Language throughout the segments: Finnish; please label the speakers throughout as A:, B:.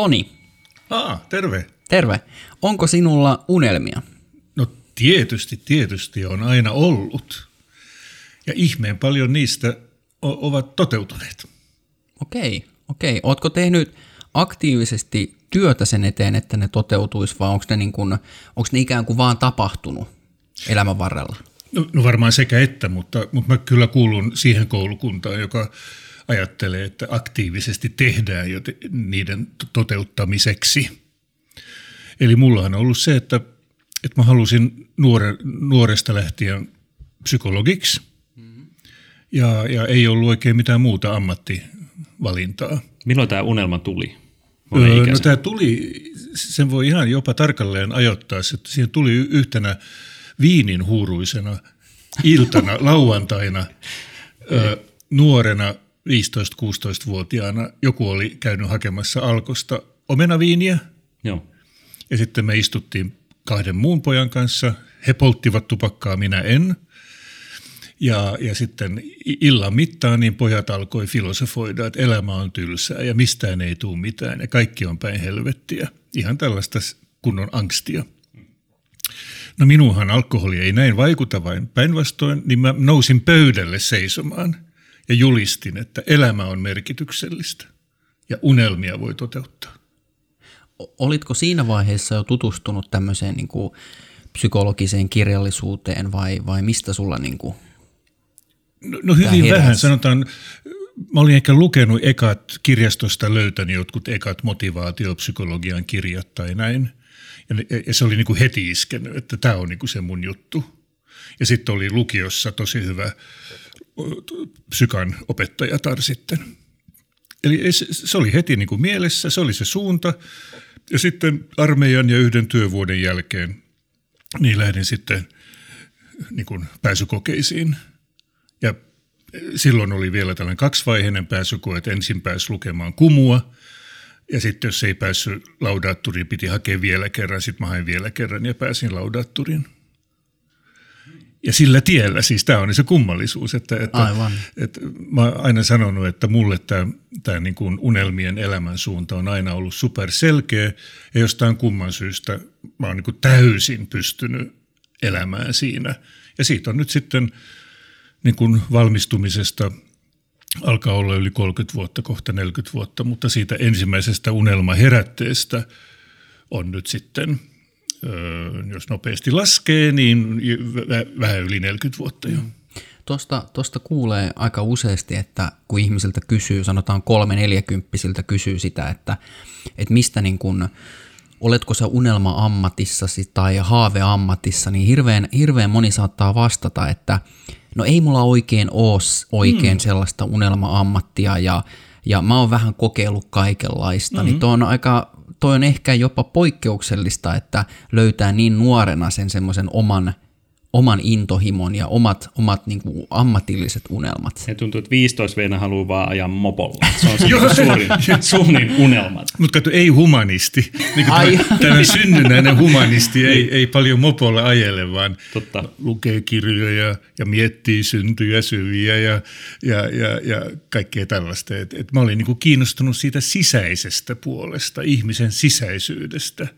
A: Toni,
B: Aa, terve.
A: terve. Onko sinulla unelmia?
B: No tietysti, tietysti on aina ollut. Ja ihmeen paljon niistä o- ovat toteutuneet.
A: Okei, okei. Ootko tehnyt aktiivisesti työtä sen eteen, että ne toteutuisi, vai onko ne, niin kuin, onko ne ikään kuin vaan tapahtunut elämän varrella?
B: No, no varmaan sekä että, mutta, mutta mä kyllä kuulun siihen koulukuntaan, joka ajattelee, että aktiivisesti tehdään niiden to- toteuttamiseksi. Eli mulla on ollut se, että, että mä halusin nuore, nuoresta lähtien psykologiksi ja, ja ei ollut oikein mitään muuta ammattivalintaa.
C: Milloin tämä unelma tuli?
B: Öö,
C: Öö,
B: no tämä tuli, sen voi ihan jopa tarkalleen ajoittaa, että siihen tuli yhtenä viinin huuruisena iltana, lauantaina, ö, nuorena 15-16-vuotiaana joku oli käynyt hakemassa alkosta omenaviiniä
C: Joo.
B: ja sitten me istuttiin kahden muun pojan kanssa. He polttivat tupakkaa, minä en. Ja, ja sitten illan mittaan niin pojat alkoi filosofoida, että elämä on tylsää ja mistään ei tule mitään ja kaikki on päin helvettiä. Ihan tällaista kunnon angstia. No minuunhan alkoholi ei näin vaikuta vain päinvastoin, niin mä nousin pöydälle seisomaan ja julistin, että elämä on merkityksellistä ja unelmia voi toteuttaa.
A: Olitko siinä vaiheessa jo tutustunut tämmöiseen niin kuin psykologiseen kirjallisuuteen vai, vai mistä sulla niin kuin,
B: No, no hyvin
A: heräsi?
B: vähän, sanotaan, mä olin ehkä lukenut ekat kirjastosta löytäni jotkut ekat motivaatiopsykologian kirjat tai näin. Ja, ne- ja se oli niin kuin heti iskenyt, että tämä on niin kuin se mun juttu. Ja sitten oli lukiossa tosi hyvä psykan opettajatar sitten. Eli se, oli heti niin kuin mielessä, se oli se suunta. Ja sitten armeijan ja yhden työvuoden jälkeen niin lähdin sitten niin kuin pääsykokeisiin. Ja silloin oli vielä tällainen kaksivaiheinen pääsykoe, että ensin pääsi lukemaan kumua, ja sitten jos ei päässyt laudatturiin, piti hakea vielä kerran, sitten mä hain vielä kerran ja pääsin laudatturiin. Ja sillä tiellä, siis tämä on se kummallisuus, että, että,
A: Aivan.
B: että mä oon aina sanonut, että mulle tämä, tämä niin kuin unelmien elämän suunta on aina ollut super selkeä, ja jostain kumman syystä mä oon niin kuin täysin pystynyt elämään siinä. Ja siitä on nyt sitten niin kuin valmistumisesta alkaa olla yli 30 vuotta, kohta 40 vuotta, mutta siitä ensimmäisestä unelmaherätteestä on nyt sitten, jos nopeasti laskee, niin vä- vähän yli 40 vuotta jo.
A: Tuosta, tuosta kuulee aika useasti, että kun ihmisiltä kysyy, sanotaan kolme neljäkymppisiltä kysyy sitä, että, että mistä niin kun, oletko sä unelma-ammatissasi tai haaveammatissa, niin hirveän, hirveän moni saattaa vastata, että no ei mulla oikein ole oikein mm. sellaista unelma-ammattia ja, ja mä oon vähän kokeillut kaikenlaista, mm-hmm. niin toi on aika, toi on ehkä jopa poikkeuksellista, että löytää niin nuorena sen semmoisen oman oman intohimon ja omat, omat niin kuin ammatilliset unelmat.
C: Se tuntuu, että 15 veena haluaa vaan ajaa mopolla. Se on se niinku suurin, suurin unelma.
B: Mutta kato, ei humanisti. Niin tämä- tällainen synnynnäinen humanisti ei, ei paljon mopolla ajele, vaan
C: Totta.
B: lukee kirjoja ja miettii syntyjä, syviä ja, ja, ja, ja kaikkea tällaista. Et, et mä olin niin kuin kiinnostunut siitä sisäisestä puolesta, ihmisen sisäisyydestä.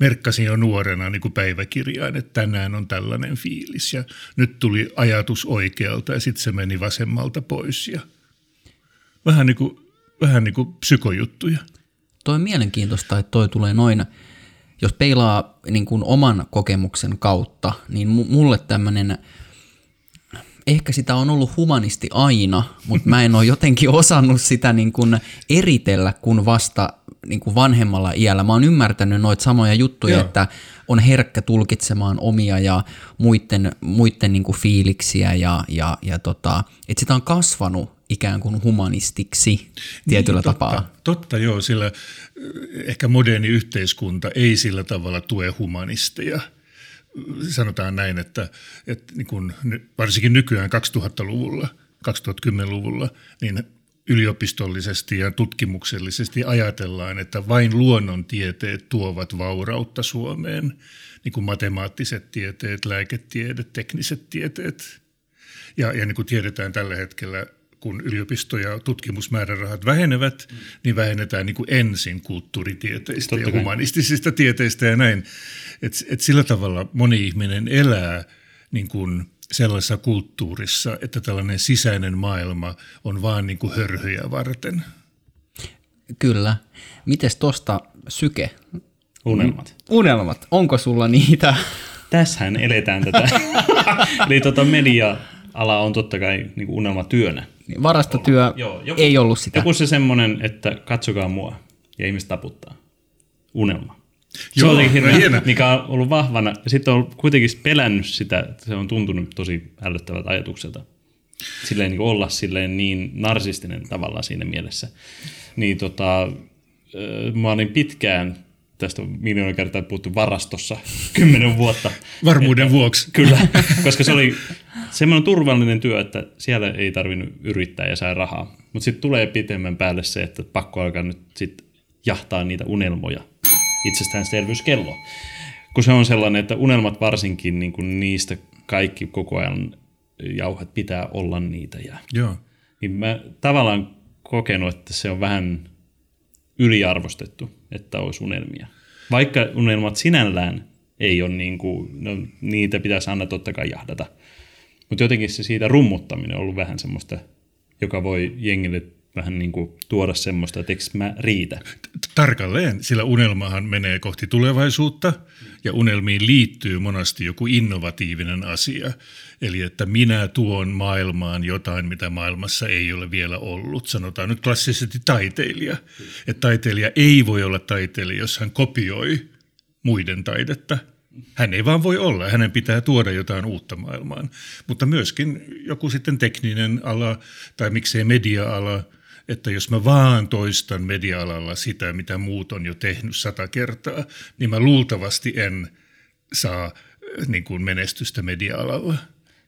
B: Merkkasin jo nuorena niin kuin päiväkirjaan, että tänään on tällainen fiilis ja nyt tuli ajatus oikealta ja sitten se meni vasemmalta pois. Ja vähän niin kuin, vähän niin kuin psykojuttuja.
A: Toi on mielenkiintoista, että toi tulee noin, jos peilaa niin kuin oman kokemuksen kautta, niin mu- mulle tämmöinen, ehkä sitä on ollut humanisti aina, mutta mä en ole jotenkin osannut sitä niin kuin eritellä kuin vasta niin kuin vanhemmalla iällä. Mä oon ymmärtänyt noita samoja juttuja,
B: Joo.
A: että on herkkä tulkitsemaan omia ja muiden, muiden niin kuin fiiliksiä ja, ja, ja tota, että sitä on kasvanut ikään kuin humanistiksi tietyllä
B: Niin, totta,
A: tapaa.
B: Totta, joo, sillä äh, ehkä moderni yhteiskunta ei sillä tavalla tue humanisteja. Sanotaan näin, että, että niin kun, varsinkin nykyään 2000-luvulla, 2010-luvulla, niin yliopistollisesti ja tutkimuksellisesti ajatellaan, että vain luonnontieteet tuovat vaurautta Suomeen, niin kuin matemaattiset tieteet, lääketiede, tekniset tieteet. Ja, ja niin kuin tiedetään tällä hetkellä kun yliopisto- ja tutkimusmäärärahat vähenevät, mm. niin vähennetään niin kuin ensin kulttuuritieteistä Totta ja kai. humanistisista tieteistä ja näin. Et, et sillä tavalla moni ihminen elää niin kuin sellaisessa kulttuurissa, että tällainen sisäinen maailma on vaan niin kuin hörhöjä varten.
A: Kyllä. Mites tuosta syke?
C: Unelmat.
A: Unelmat. Onko sulla niitä?
C: Tässähän eletään tätä. Eli tuota media-ala on totta kai niin kuin unelmatyönä.
A: Niin, varastotyö Joo, joku, ei ollut sitä.
C: Joku se semmoinen, että katsokaa mua ja ihmiset taputtaa. Unelma. Se Joo, on hirveä, mikä on ollut vahvana. Ja sitten on kuitenkin pelännyt sitä, että se on tuntunut tosi ällöttävältä ajatukselta. Silleen niin olla silleen niin narsistinen tavallaan siinä mielessä. Niin tota, mä olin pitkään, tästä on miljoona kertaa puhuttu varastossa, kymmenen vuotta.
B: Varmuuden että, vuoksi.
C: Kyllä, koska se oli semmoinen turvallinen työ, että siellä ei tarvinnut yrittää ja sai rahaa. Mutta sitten tulee pitemmän päälle se, että pakko alkaa nyt sit jahtaa niitä unelmoja itsestäänselvyyskello. Kun se on sellainen, että unelmat varsinkin, niin kuin niistä kaikki koko ajan jauhat pitää olla niitä. Ja,
B: Joo.
C: Niin mä tavallaan kokenut, että se on vähän yliarvostettu, että olisi unelmia. Vaikka unelmat sinällään ei ole niin kuin, no, niitä pitäisi aina totta kai jahdata. Mutta jotenkin se siitä rummuttaminen on ollut vähän semmoista, joka voi jengille vähän niin kuin tuoda semmoista, että eikö mä riitä.
B: Tarkalleen, sillä unelmahan menee kohti tulevaisuutta ja unelmiin liittyy monasti joku innovatiivinen asia. Eli että minä tuon maailmaan jotain, mitä maailmassa ei ole vielä ollut. Sanotaan nyt klassisesti taiteilija. Että taiteilija ei voi olla taiteilija, jos hän kopioi muiden taidetta. Hän ei vaan voi olla, hänen pitää tuoda jotain uutta maailmaan. Mutta myöskin joku sitten tekninen ala tai miksei media-ala – että jos mä vaan toistan media-alalla sitä, mitä muut on jo tehnyt sata kertaa, niin mä luultavasti en saa äh, niin kuin menestystä media-alalla.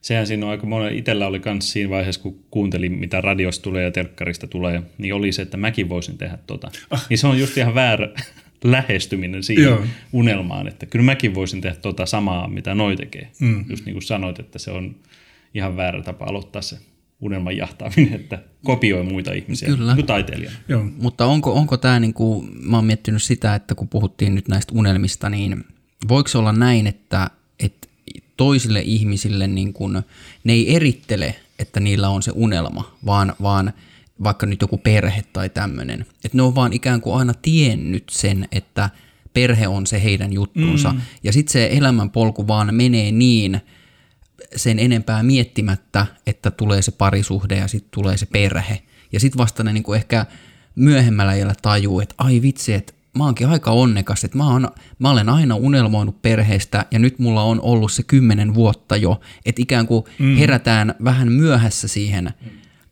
C: Sehän siinä on aika monen, itsellä oli myös siinä vaiheessa, kun kuuntelin, mitä radiosta tulee ja telkkarista tulee, niin oli se, että mäkin voisin tehdä tota. Ah. Niin se on just ihan väärä lähestyminen siihen Joo. unelmaan, että kyllä mäkin voisin tehdä tota samaa, mitä noi tekee. Mm. Just niin kuin sanoit, että se on ihan väärä tapa aloittaa se unelman jahtaaminen, että kopioi muita ihmisiä Kyllä. kuin taiteilijana.
A: Joo. Mutta onko, onko tämä, niin kuin, mä oon miettinyt sitä, että kun puhuttiin nyt näistä unelmista, niin voiko olla näin, että, että toisille ihmisille niin kuin, ne ei erittele, että niillä on se unelma, vaan, vaan vaikka nyt joku perhe tai tämmöinen, että ne on vaan ikään kuin aina tiennyt sen, että perhe on se heidän juttunsa, mm. ja sitten se elämänpolku vaan menee niin – sen enempää miettimättä, että tulee se parisuhde ja sitten tulee se perhe. Ja sitten vasta ne niinku ehkä myöhemmällä iällä tajuu, että ai vitsi, että mä oonkin aika onnekas, että mä, oon, mä olen aina unelmoinut perheestä ja nyt mulla on ollut se kymmenen vuotta jo, että ikään kuin mm. herätään vähän myöhässä siihen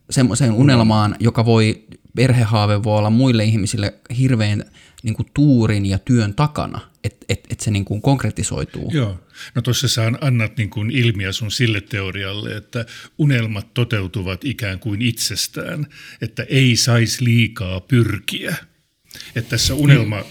A: semmoiseen unelmaan, joka voi, perhehaave voi olla muille ihmisille hirveän niin kuin tuurin ja työn takana, että et, et se niin kuin konkretisoituu.
B: Joo. No tuossa sä annat niin kuin ilmiä sun sille teorialle, että unelmat toteutuvat ikään kuin itsestään, että ei saisi liikaa pyrkiä. Että tässä unelma,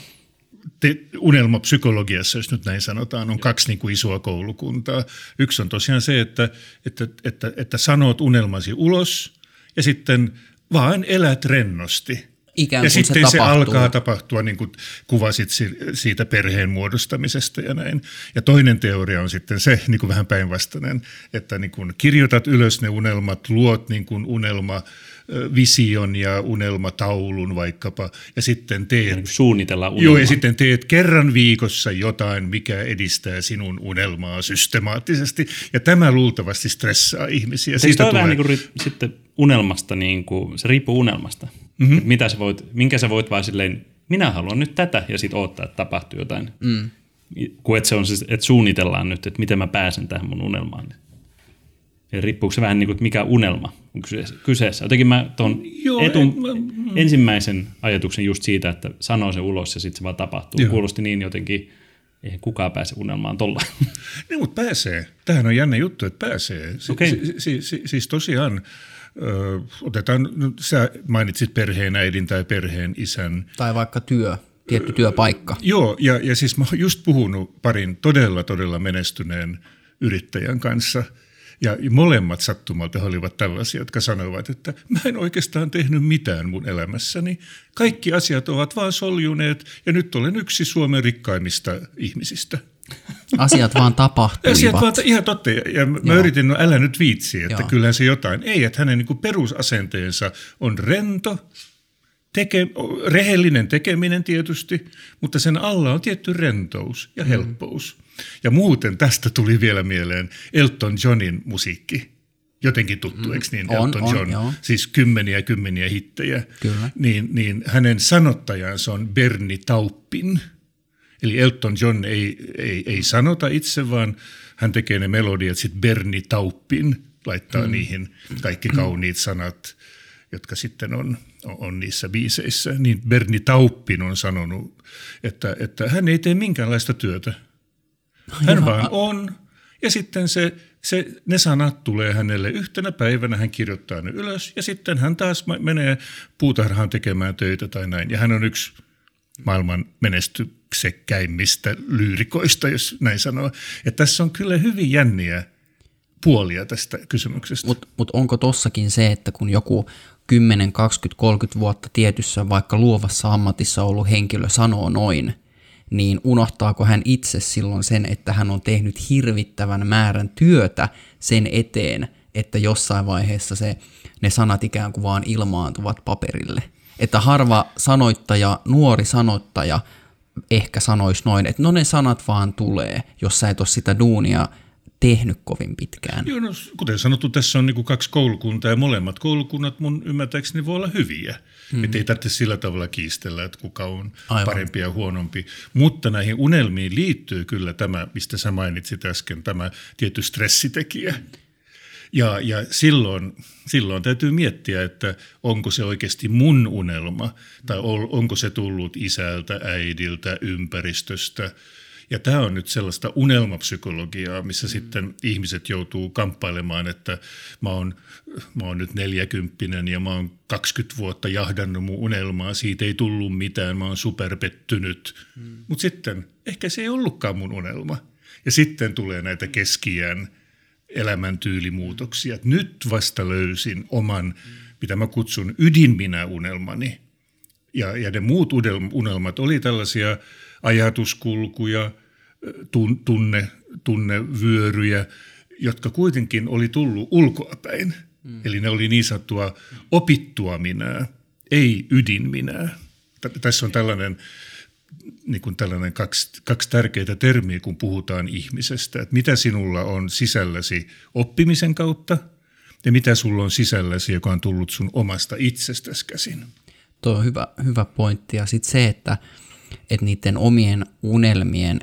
B: te, unelmapsykologiassa, jos nyt näin sanotaan, on kaksi niin kuin isoa koulukuntaa. Yksi on tosiaan se, että, että, että, että sanot unelmasi ulos ja sitten vaan elät rennosti –
A: Ikään
B: ja sitten
A: se, se
B: alkaa tapahtua, niin kuin kuvasit siitä perheen muodostamisesta ja näin. Ja toinen teoria on sitten se, niin kuin vähän päinvastainen, että niin kuin kirjoitat ylös ne unelmat, luot niin kuin unelma vision ja unelmataulun vaikkapa, ja sitten teet... Niin
C: suunnitella unelmaa.
B: Joo, ja sitten teet kerran viikossa jotain, mikä edistää sinun unelmaa systemaattisesti, ja tämä luultavasti stressaa ihmisiä.
C: Siitä tulee... vähän niin kuin sitten unelmasta, niin kuin, se riippuu unelmasta. Mm-hmm. Mitä sä voit, minkä sä voit vaan silleen, minä haluan nyt tätä, ja sitten odottaa, että tapahtuu jotain. Mm. Kun et se on siis, että suunnitellaan nyt, että miten mä pääsen tähän mun unelmaan. Ja riippuuko se vähän niin kuin, että mikä unelma on kyseessä. Jotenkin mä tuon etun, mä, mm. ensimmäisen ajatuksen just siitä, että sanoo se ulos ja sitten se vaan tapahtuu. Joo. Kuulosti niin jotenkin, eihän kukaan pääse unelmaan tuolla.
B: Niin, mutta pääsee. Tähän on jännä juttu, että pääsee. Okay. Si- si- si- siis tosiaan Ö, otetaan, no, sä mainitsit perheen äidin tai perheen isän.
A: Tai vaikka työ, tietty työpaikka.
B: Joo, ja, ja siis mä oon just puhunut parin todella, todella menestyneen yrittäjän kanssa. Ja molemmat sattumalta he olivat tällaisia, jotka sanoivat, että mä en oikeastaan tehnyt mitään mun elämässäni. Kaikki asiat ovat vaan soljuneet ja nyt olen yksi Suomen rikkaimmista ihmisistä.
A: Asiat vaan tapahtuivat.
B: Asiat vaan, ihan totta. Ja mä Joo. yritin, no älä nyt viitsi, että Joo. kyllähän se jotain. Ei, että hänen niin perusasenteensa on rento, teke, rehellinen tekeminen tietysti, mutta sen alla on tietty rentous ja mm. helppous. Mm. Ja muuten tästä tuli vielä mieleen Elton Johnin musiikki. Jotenkin tuttu, mm. eikö niin?
A: On,
B: Elton
A: on,
B: John,
A: joo.
B: siis kymmeniä kymmeniä hittejä.
A: Kyllä.
B: Niin, niin hänen sanottajansa on Berni Tauppin. Eli Elton John ei, ei, ei sanota itse, vaan hän tekee ne melodiat, sitten Berni Tauppin laittaa mm. niihin kaikki kauniit sanat, jotka sitten on, on niissä biiseissä. Niin Berni Tauppin on sanonut, että, että hän ei tee minkäänlaista työtä. Hän Jaha. vaan on. Ja sitten se, se, ne sanat tulee hänelle yhtenä päivänä, hän kirjoittaa ne ylös ja sitten hän taas menee puutarhaan tekemään töitä tai näin. Ja hän on yksi maailman menestyksekkäimmistä lyyrikoista, jos näin sanoo. Ja tässä on kyllä hyvin jänniä puolia tästä kysymyksestä.
A: Mutta mut onko tossakin se, että kun joku 10, 20, 30 vuotta tietyssä vaikka luovassa ammatissa ollut henkilö sanoo noin, niin unohtaako hän itse silloin sen, että hän on tehnyt hirvittävän määrän työtä sen eteen, että jossain vaiheessa se, ne sanat ikään kuin vaan ilmaantuvat paperille. Että harva sanoittaja, nuori sanoittaja ehkä sanoisi noin, että no ne sanat vaan tulee, jos sä et ole sitä duunia tehnyt kovin pitkään.
B: Joo, no, kuten sanottu, tässä on niin kaksi koulukuntaa ja molemmat koulukunnat mun ymmärtääkseni voi olla hyviä. Mm. Että ei tarvitse sillä tavalla kiistellä, että kuka on Aivan. parempi ja huonompi. Mutta näihin unelmiin liittyy kyllä tämä, mistä sä mainitsit äsken, tämä tietty stressitekijä. Ja, ja silloin, silloin täytyy miettiä, että onko se oikeasti mun unelma, tai onko se tullut isältä, äidiltä, ympäristöstä – ja tämä on nyt sellaista unelmapsykologiaa, missä mm. sitten ihmiset joutuu kamppailemaan, että mä oon, mä oon nyt neljäkymppinen ja mä oon 20 vuotta jahdannut mun unelmaa, siitä ei tullut mitään, mä oon superpettynyt. Mm. Mutta sitten ehkä se ei ollutkaan mun unelma. Ja sitten tulee näitä keskiään elämäntyylimuutoksia. Nyt vasta löysin oman, mitä mä kutsun ydinminä-unelmani. Ja, ja ne muut unelmat oli tällaisia ajatuskulkuja, tunne, tunnevyöryjä, jotka kuitenkin oli tullut ulkoapäin. Mm. Eli ne oli niin sanottua opittua minää, ei ydinminää. Tässä on tällainen, niin kuin tällainen kaksi, kaksi tärkeää termiä, kun puhutaan ihmisestä. Että mitä sinulla on sisälläsi oppimisen kautta ja mitä sulla on sisälläsi, joka on tullut sun omasta itsestäsi käsin.
A: Tuo on hyvä, hyvä pointti. Ja sitten se, että – että niiden omien unelmien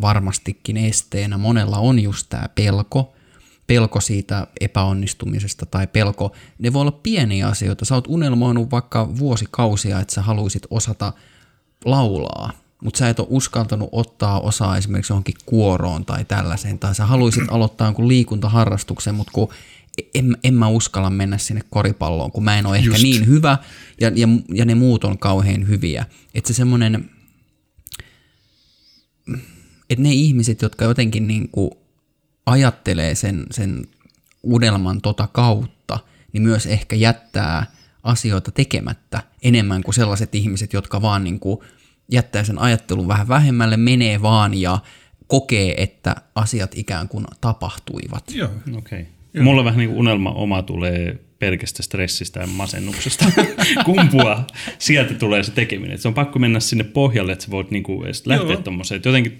A: varmastikin esteenä monella on just tämä pelko, pelko siitä epäonnistumisesta tai pelko, ne voi olla pieniä asioita. Sä oot unelmoinut vaikka vuosikausia, että sä haluaisit osata laulaa, mutta sä et ole uskaltanut ottaa osaa esimerkiksi johonkin kuoroon tai tällaiseen, tai sä haluaisit aloittaa jonkun liikuntaharrastuksen, mutta kun en, en mä uskalla mennä sinne koripalloon, kun mä en ole ehkä Just. niin hyvä, ja, ja, ja ne muut on kauhean hyviä. Että se semmoinen että ne ihmiset, jotka jotenkin niin kuin ajattelee sen, sen unelman tota kautta, niin myös ehkä jättää asioita tekemättä enemmän kuin sellaiset ihmiset, jotka vaan niin kuin jättää sen ajattelun vähän vähemmälle, menee vaan ja kokee, että asiat ikään kuin tapahtuivat.
C: Joo, okei. Okay. Mulla vähän niin kuin unelma oma tulee pelkästä stressistä ja masennuksesta kumpua. Sieltä tulee se tekeminen. Et se on pakko mennä sinne pohjalle, että sä voit niinku edes lähteä tuommoiseen. Jotenkin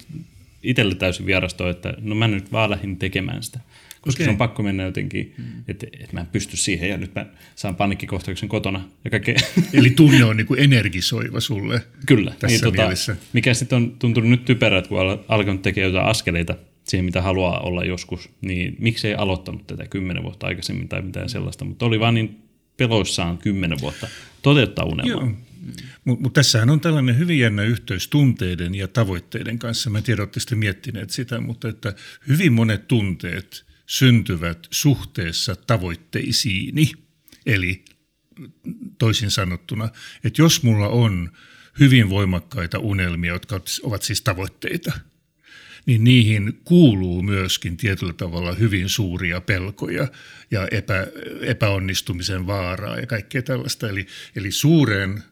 C: itselle täysin vierastoa, että no mä nyt vaan lähdin tekemään sitä. Koska okay. se on pakko mennä jotenkin, mm. että, että mä en pysty siihen ja nyt mä saan panikkikohtauksen kotona ja kaikkea.
B: Eli tunne on niin kuin energisoiva sulle
C: Kyllä.
B: tässä niin, tota, mielessä.
C: Mikä sitten on tuntunut nyt typerät, kun on alkanut tekemään jotain askeleita siihen, mitä haluaa olla joskus, niin miksei aloittanut tätä kymmenen vuotta aikaisemmin tai mitään sellaista, mutta oli vaan niin peloissaan kymmenen vuotta toteuttaa unelmaa. Joo.
B: Mutta mut tässähän on tällainen hyvin jännä yhteys tunteiden ja tavoitteiden kanssa. Mä en tiedä, olette miettineet sitä, mutta että hyvin monet tunteet syntyvät suhteessa tavoitteisiini. Eli toisin sanottuna, että jos mulla on hyvin voimakkaita unelmia, jotka ovat siis tavoitteita – niin niihin kuuluu myöskin tietyllä tavalla hyvin suuria pelkoja ja epä, epäonnistumisen vaaraa ja kaikkea tällaista. Eli, eli suureen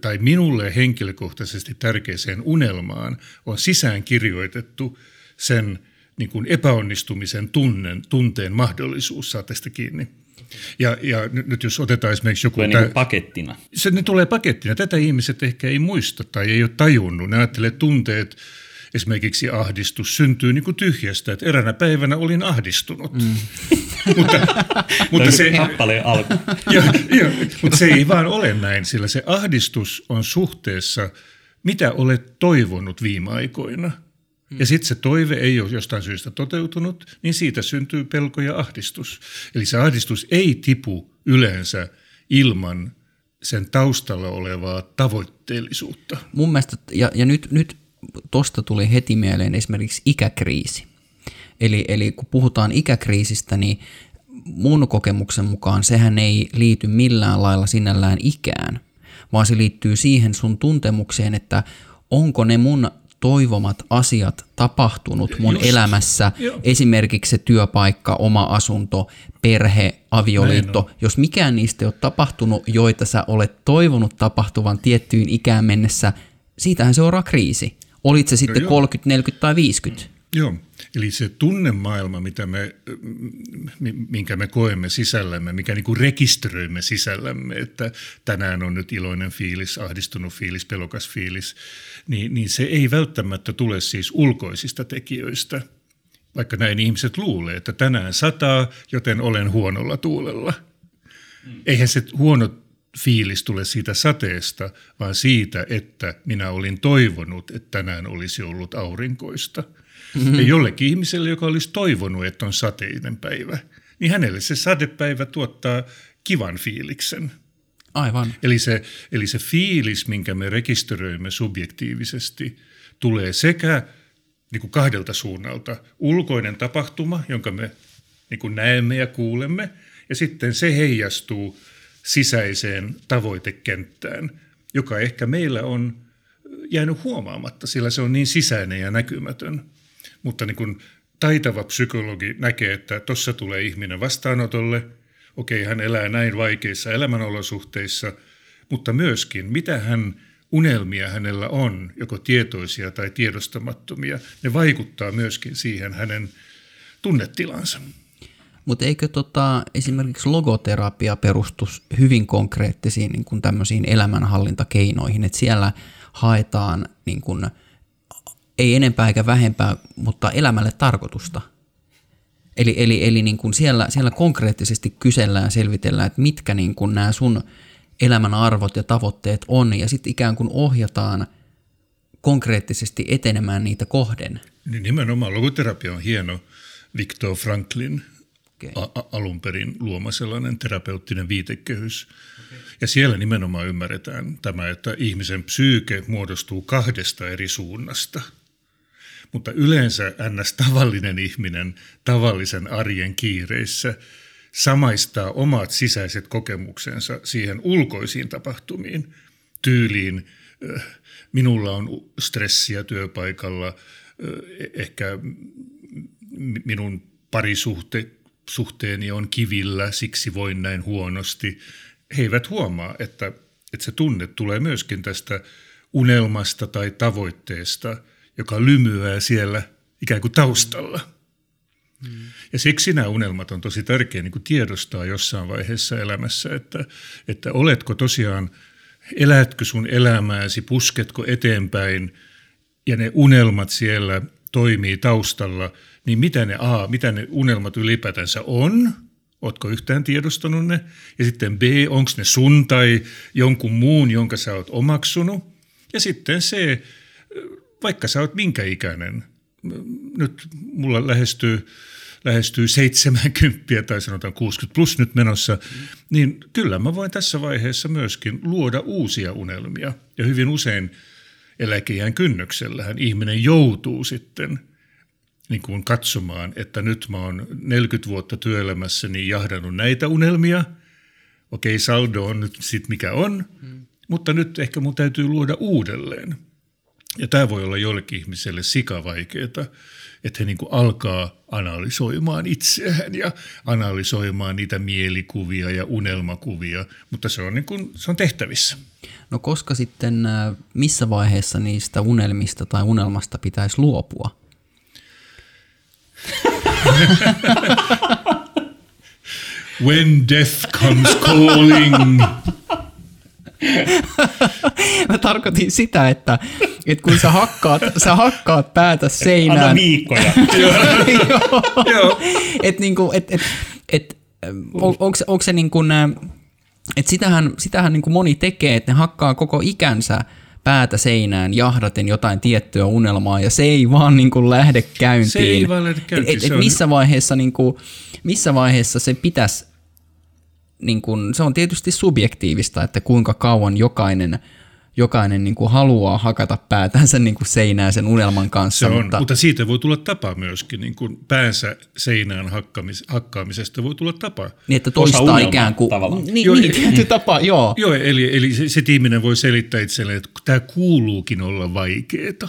B: tai minulle henkilökohtaisesti tärkeäseen unelmaan on sisään kirjoitettu sen niin kuin epäonnistumisen tunnen, tunteen mahdollisuus saa tästä kiinni. Ja, ja nyt, jos otetaan esimerkiksi joku...
C: Tulee niin kuin pakettina.
B: Se ne tulee pakettina. Tätä ihmiset ehkä ei muista tai ei ole tajunnut. Ne ajattelee tunteet, esimerkiksi ahdistus syntyy niin kuin tyhjästä, että eräänä päivänä olin ahdistunut. Mm.
C: mutta, mutta, se, alku.
B: jo, jo, mutta se ei vaan ole näin, sillä se ahdistus on suhteessa, mitä olet toivonut viime aikoina. Mm. Ja sitten se toive ei ole jostain syystä toteutunut, niin siitä syntyy pelko ja ahdistus. Eli se ahdistus ei tipu yleensä ilman sen taustalla olevaa tavoitteellisuutta.
A: Mun mielestä, ja, ja nyt, nyt tosta tuli heti mieleen esimerkiksi ikäkriisi. Eli, eli kun puhutaan ikäkriisistä, niin mun kokemuksen mukaan sehän ei liity millään lailla sinällään ikään, vaan se liittyy siihen sun tuntemukseen, että onko ne mun toivomat asiat tapahtunut mun Just, elämässä, jo. esimerkiksi se työpaikka, oma asunto, perhe, avioliitto, jos mikään niistä ei ole tapahtunut, joita sä olet toivonut tapahtuvan tiettyyn ikään mennessä, siitähän seuraa kriisi. Olit se sitten no, 30, 40 tai 50.
B: Joo, eli se tunnemaailma, mitä me, minkä me koemme sisällämme, mikä niin kuin rekisteröimme sisällämme, että tänään on nyt iloinen fiilis, ahdistunut fiilis, pelokas fiilis, niin, niin se ei välttämättä tule siis ulkoisista tekijöistä, vaikka näin ihmiset luulee, että tänään sataa, joten olen huonolla tuulella. Eihän se huono fiilis tule siitä sateesta, vaan siitä, että minä olin toivonut, että tänään olisi ollut aurinkoista. Mm-hmm. Ja jollekin ihmiselle, joka olisi toivonut, että on sateinen päivä, niin hänelle se sadepäivä tuottaa kivan fiiliksen.
A: Aivan.
B: Eli se, eli se fiilis, minkä me rekisteröimme subjektiivisesti, tulee sekä niin kuin kahdelta suunnalta. Ulkoinen tapahtuma, jonka me niin kuin näemme ja kuulemme, ja sitten se heijastuu sisäiseen tavoitekenttään, joka ehkä meillä on jäänyt huomaamatta, sillä se on niin sisäinen ja näkymätön. Mutta niin kuin taitava psykologi näkee, että tuossa tulee ihminen vastaanotolle, okei hän elää näin vaikeissa elämänolosuhteissa, mutta myöskin mitä hän unelmia hänellä on, joko tietoisia tai tiedostamattomia, ne vaikuttaa myöskin siihen hänen tunnetilansa.
A: Mutta eikö tota, esimerkiksi logoterapia perustu hyvin konkreettisiin niin kuin tämmöisiin elämänhallintakeinoihin, että siellä haetaan niin kuin, ei enempää eikä vähempää, mutta elämälle tarkoitusta. Eli, eli, eli niin kuin siellä, siellä konkreettisesti kysellään ja selvitellään, että mitkä niin kuin nämä sun elämän arvot ja tavoitteet on, ja sitten ikään kuin ohjataan konkreettisesti etenemään niitä kohden.
B: Niin nimenomaan logoterapia on hieno. Viktor Franklin a- alun perin luoma sellainen terapeuttinen viitekehys. Okay. Ja siellä nimenomaan ymmärretään tämä, että ihmisen psyyke muodostuu kahdesta eri suunnasta. Mutta yleensä ns. tavallinen ihminen tavallisen arjen kiireissä samaistaa omat sisäiset kokemuksensa siihen ulkoisiin tapahtumiin, tyyliin minulla on stressiä työpaikalla, ehkä minun parisuhte suhteeni on kivillä, siksi voin näin huonosti. He eivät huomaa, että, että se tunne tulee myöskin tästä unelmasta tai tavoitteesta, joka lymyää siellä ikään kuin taustalla. Ja siksi nämä unelmat on tosi tärkeä niin kuin tiedostaa jossain vaiheessa elämässä, että, että oletko tosiaan, elätkö sun elämääsi, pusketko eteenpäin ja ne unelmat siellä toimii taustalla – niin mitä ne, A, mitä ne unelmat ylipäätänsä on, Oletko yhtään tiedostanut ne? Ja sitten B, onko ne sun tai jonkun muun, jonka sä oot omaksunut? Ja sitten C, vaikka sä oot minkä ikäinen, nyt mulla lähestyy, lähestyy 70 tai sanotaan 60 plus nyt menossa, niin kyllä mä voin tässä vaiheessa myöskin luoda uusia unelmia. Ja hyvin usein eläkeijän kynnyksellähän ihminen joutuu sitten – niin kuin katsomaan, että nyt mä oon 40 vuotta työelämässäni jahdannut näitä unelmia. Okei, saldo on nyt sit mikä on, hmm. mutta nyt ehkä mun täytyy luoda uudelleen. Ja tämä voi olla joillekin ihmiselle sikavaikeeta, että he niin kuin alkaa analysoimaan itseään ja analysoimaan niitä mielikuvia ja unelmakuvia, mutta se on, niin kuin, se on tehtävissä.
A: No koska sitten, äh, missä vaiheessa niistä unelmista tai unelmasta pitäisi luopua?
B: When death comes calling.
A: Mä tarkoitin sitä, että, että kun sä hakkaat, sä hakkaat päätä seinään.
C: Anna viikkoja.
A: Joo. Et niinku, et, et, et, on, onko, se, niin kuin, että sitähän, sitähän niin kuin moni tekee, että ne hakkaa koko ikänsä päätä seinään jahdaten jotain tiettyä unelmaa, ja se ei vaan niin kuin lähde käyntiin.
B: Se ei vaan lähde käyntiin.
A: Et, et, et missä, vaiheessa, niin kuin, missä vaiheessa se pitäisi, niin kuin, se on tietysti subjektiivista, että kuinka kauan jokainen jokainen niin kuin haluaa hakata päätänsä niin kuin seinään sen unelman kanssa.
B: Se on, mutta, mutta siitä voi tulla tapa myöskin, niin kuin päänsä seinään hakkamis, hakkaamisesta voi tulla tapa.
A: Niin, että toistaa ikään kuin, tavallaan. Niin, joo, niin, tietty tapa, joo.
B: Joo, eli, eli se, se ihminen voi selittää itselleen, että tämä kuuluukin olla vaikeeta.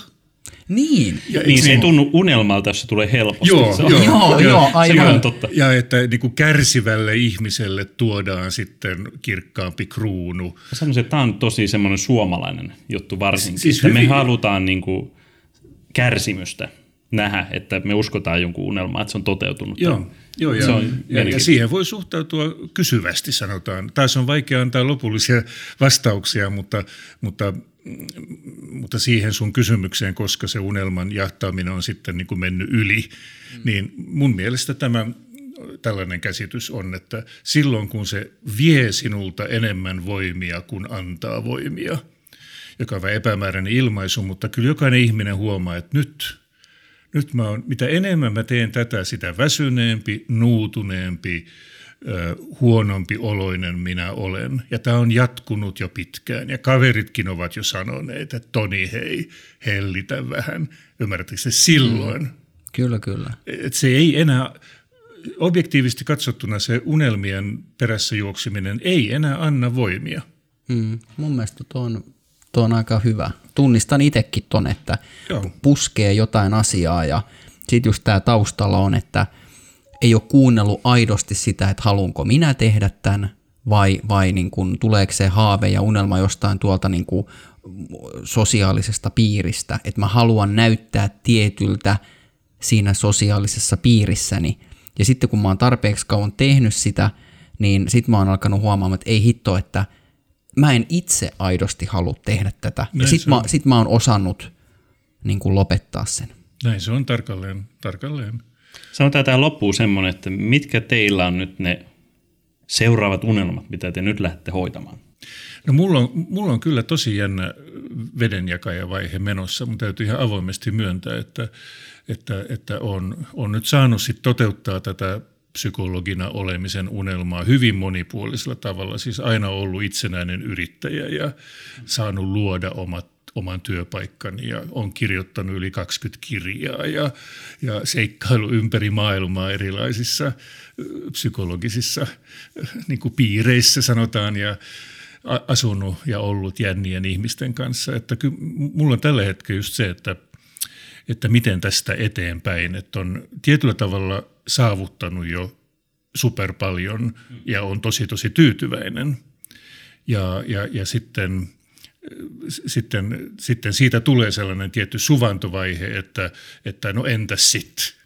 A: Niin.
C: Ja niin se ei tunnu unelmalta, jos se tulee helposti.
A: Joo, se on, joo, joo, joo aivan.
B: Se on totta. Ja että niin kuin kärsivälle ihmiselle tuodaan sitten kirkkaampi kruunu.
C: Sanoisin, että tämä on tosi semmoinen suomalainen juttu varsinkin. Siis että hyvin... me halutaan niin kuin kärsimystä nähdä, että me uskotaan jonkun unelmaan, että se on toteutunut.
B: Joo, joo ja, se on ja, ja siihen voi suhtautua kysyvästi, sanotaan. Taas on vaikea antaa lopullisia vastauksia, mutta, mutta mutta siihen sun kysymykseen, koska se unelman jahtaaminen on sitten niin kuin mennyt yli, mm. niin mun mielestä tämä tällainen käsitys on, että silloin kun se vie sinulta enemmän voimia kuin antaa voimia, joka on vähän epämääräinen ilmaisu, mutta kyllä jokainen ihminen huomaa, että nyt, nyt mä oon, mitä enemmän mä teen tätä, sitä väsyneempi, nuutuneempi, huonompi oloinen minä olen. Ja tämä on jatkunut jo pitkään. Ja kaveritkin ovat jo sanoneet, että Toni hei, hellitä vähän. Ymmärrättekö se silloin? Mm.
A: Kyllä, kyllä.
B: Et se ei enää, objektiivisesti katsottuna se unelmien perässä juoksiminen ei enää anna voimia.
A: Mm. Mun mielestä tuo on, tuo on aika hyvä. Tunnistan itsekin ton, että Joo. puskee jotain asiaa ja sitten just tämä taustalla on, että – ei ole kuunnellut aidosti sitä, että haluanko minä tehdä tämän, vai, vai niin kuin, tuleeko se haave ja unelma jostain tuolta niin kuin sosiaalisesta piiristä, että mä haluan näyttää tietyltä siinä sosiaalisessa piirissäni. Ja sitten kun mä oon tarpeeksi kauan tehnyt sitä, niin sitten mä oon alkanut huomaamaan, että ei hitto, että mä en itse aidosti halua tehdä tätä. Näin ja sitten mä, sit mä oon osannut niin kuin lopettaa sen.
B: Näin se on tarkalleen. tarkalleen.
C: Sanotaan tähän loppuun semmoinen, että mitkä teillä on nyt ne seuraavat unelmat, mitä te nyt lähdette hoitamaan?
B: No mulla on, mulla on kyllä tosi jännä vedenjakajavaihe menossa. Mun täytyy ihan avoimesti myöntää, että, että, että on, on nyt saanut sit toteuttaa tätä psykologina olemisen unelmaa hyvin monipuolisella tavalla. Siis aina ollut itsenäinen yrittäjä ja saanut luoda omat oman työpaikkani ja on kirjoittanut yli 20 kirjaa ja, ja seikkailu ympäri maailmaa erilaisissa psykologisissa niin kuin piireissä sanotaan ja asunut ja ollut jännien ihmisten kanssa. Että kyllä mulla on tällä hetkellä just se, että, että miten tästä eteenpäin, että on tietyllä tavalla saavuttanut jo super paljon ja on tosi tosi tyytyväinen. Ja, ja, ja sitten – sitten, sitten siitä tulee sellainen tietty suvantovaihe, että, että no entäs sitten.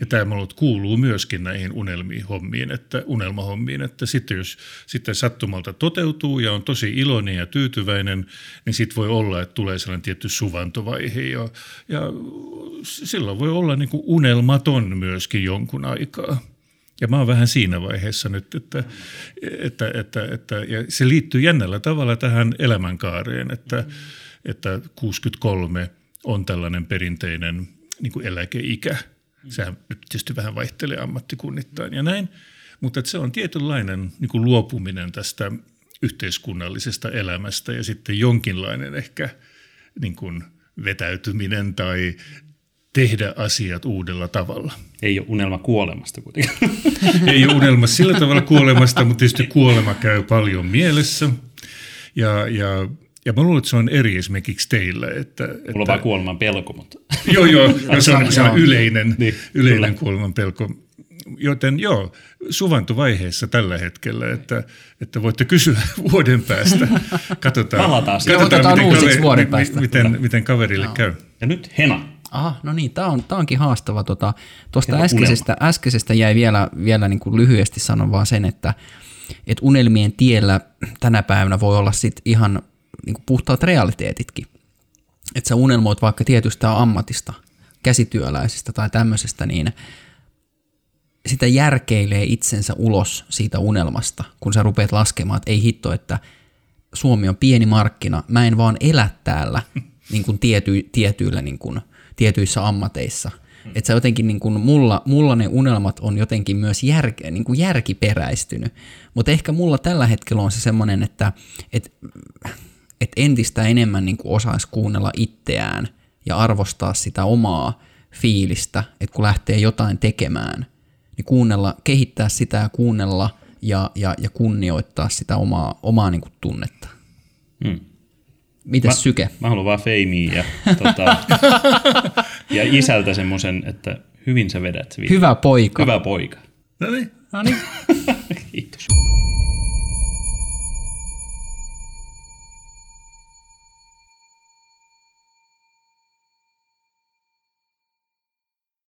B: Ja tämä kuuluu myöskin näihin unelmiin hommiin, että, unelmahommiin, että sitten jos sitten sattumalta toteutuu ja on tosi iloinen ja tyytyväinen, niin sitten voi olla, että tulee sellainen tietty suvantovaihe ja, ja silloin voi olla niin kuin unelmaton myöskin jonkun aikaa. Ja mä oon vähän siinä vaiheessa nyt, että, että, että, että ja se liittyy jännällä tavalla tähän elämänkaareen, että, mm. että 63 on tällainen perinteinen niin kuin eläkeikä. Sehän nyt tietysti vähän vaihtelee ammattikunnittain ja näin, mutta se on tietynlainen niin kuin luopuminen tästä yhteiskunnallisesta elämästä ja sitten jonkinlainen ehkä niin kuin vetäytyminen tai tehdä asiat uudella tavalla.
C: Ei ole unelma kuolemasta kuitenkaan.
B: Ei ole unelma sillä tavalla kuolemasta, mutta tietysti kuolema käy paljon mielessä. Ja, ja, Ja mä luulen, että se on eri esimerkiksi teillä. Että,
C: Mulla
B: että,
C: on vaan kuoleman pelko, mutta
B: Joo, joo, no, se on, se on yleinen,
C: Niin,
B: yleinen kuoleman pelko. Joten joo, suvantovaiheessa tällä hetkellä, että, että voitte kysyä vuoden päästä. Katsotaan,
C: Palataan.
A: Otetaan
B: miten,
A: uusiksi
B: kaveri-
A: vuoden päästä.
B: miten, miten kaverille käy.
C: Ja nyt Hena.
A: Aha, no niin, tämä on, tää onkin haastava. Tota, Tuosta
C: Kerro
A: äskeisestä, äskeisestä jäi vielä, vielä niin kuin lyhyesti sanon vaan sen, että et unelmien tiellä tänä päivänä voi olla sit ihan niin kuin puhtaat realiteetitkin. Että sä unelmoit vaikka tietystä ammatista, käsityöläisestä tai tämmöisestä, niin sitä järkeilee itsensä ulos siitä unelmasta, kun sä rupeat laskemaan, että ei hitto, että Suomi on pieni markkina, mä en vaan elä täällä niin kuin tiety, tietyillä niin kuin, tietyissä ammateissa. Että sä jotenkin, niin kuin, mulla, mulla ne unelmat on jotenkin myös jär, niin kuin järkiperäistynyt. Mutta ehkä mulla tällä hetkellä on se semmoinen, että et, et entistä enemmän niin kuin osaisi kuunnella itseään ja arvostaa sitä omaa fiilistä, että kun lähtee jotain tekemään, niin kuunnella, kehittää sitä ja kuunnella ja, ja, ja kunnioittaa sitä omaa, omaa niin kuin tunnetta.
C: Hmm.
A: Mites Syke?
C: Mä haluan vaan feimiä ja, tota, ja isältä semmoisen, että hyvin sä vedät.
A: Hyvä poika.
C: Hyvä poika.
B: No niin.
A: No niin.
C: Kiitos.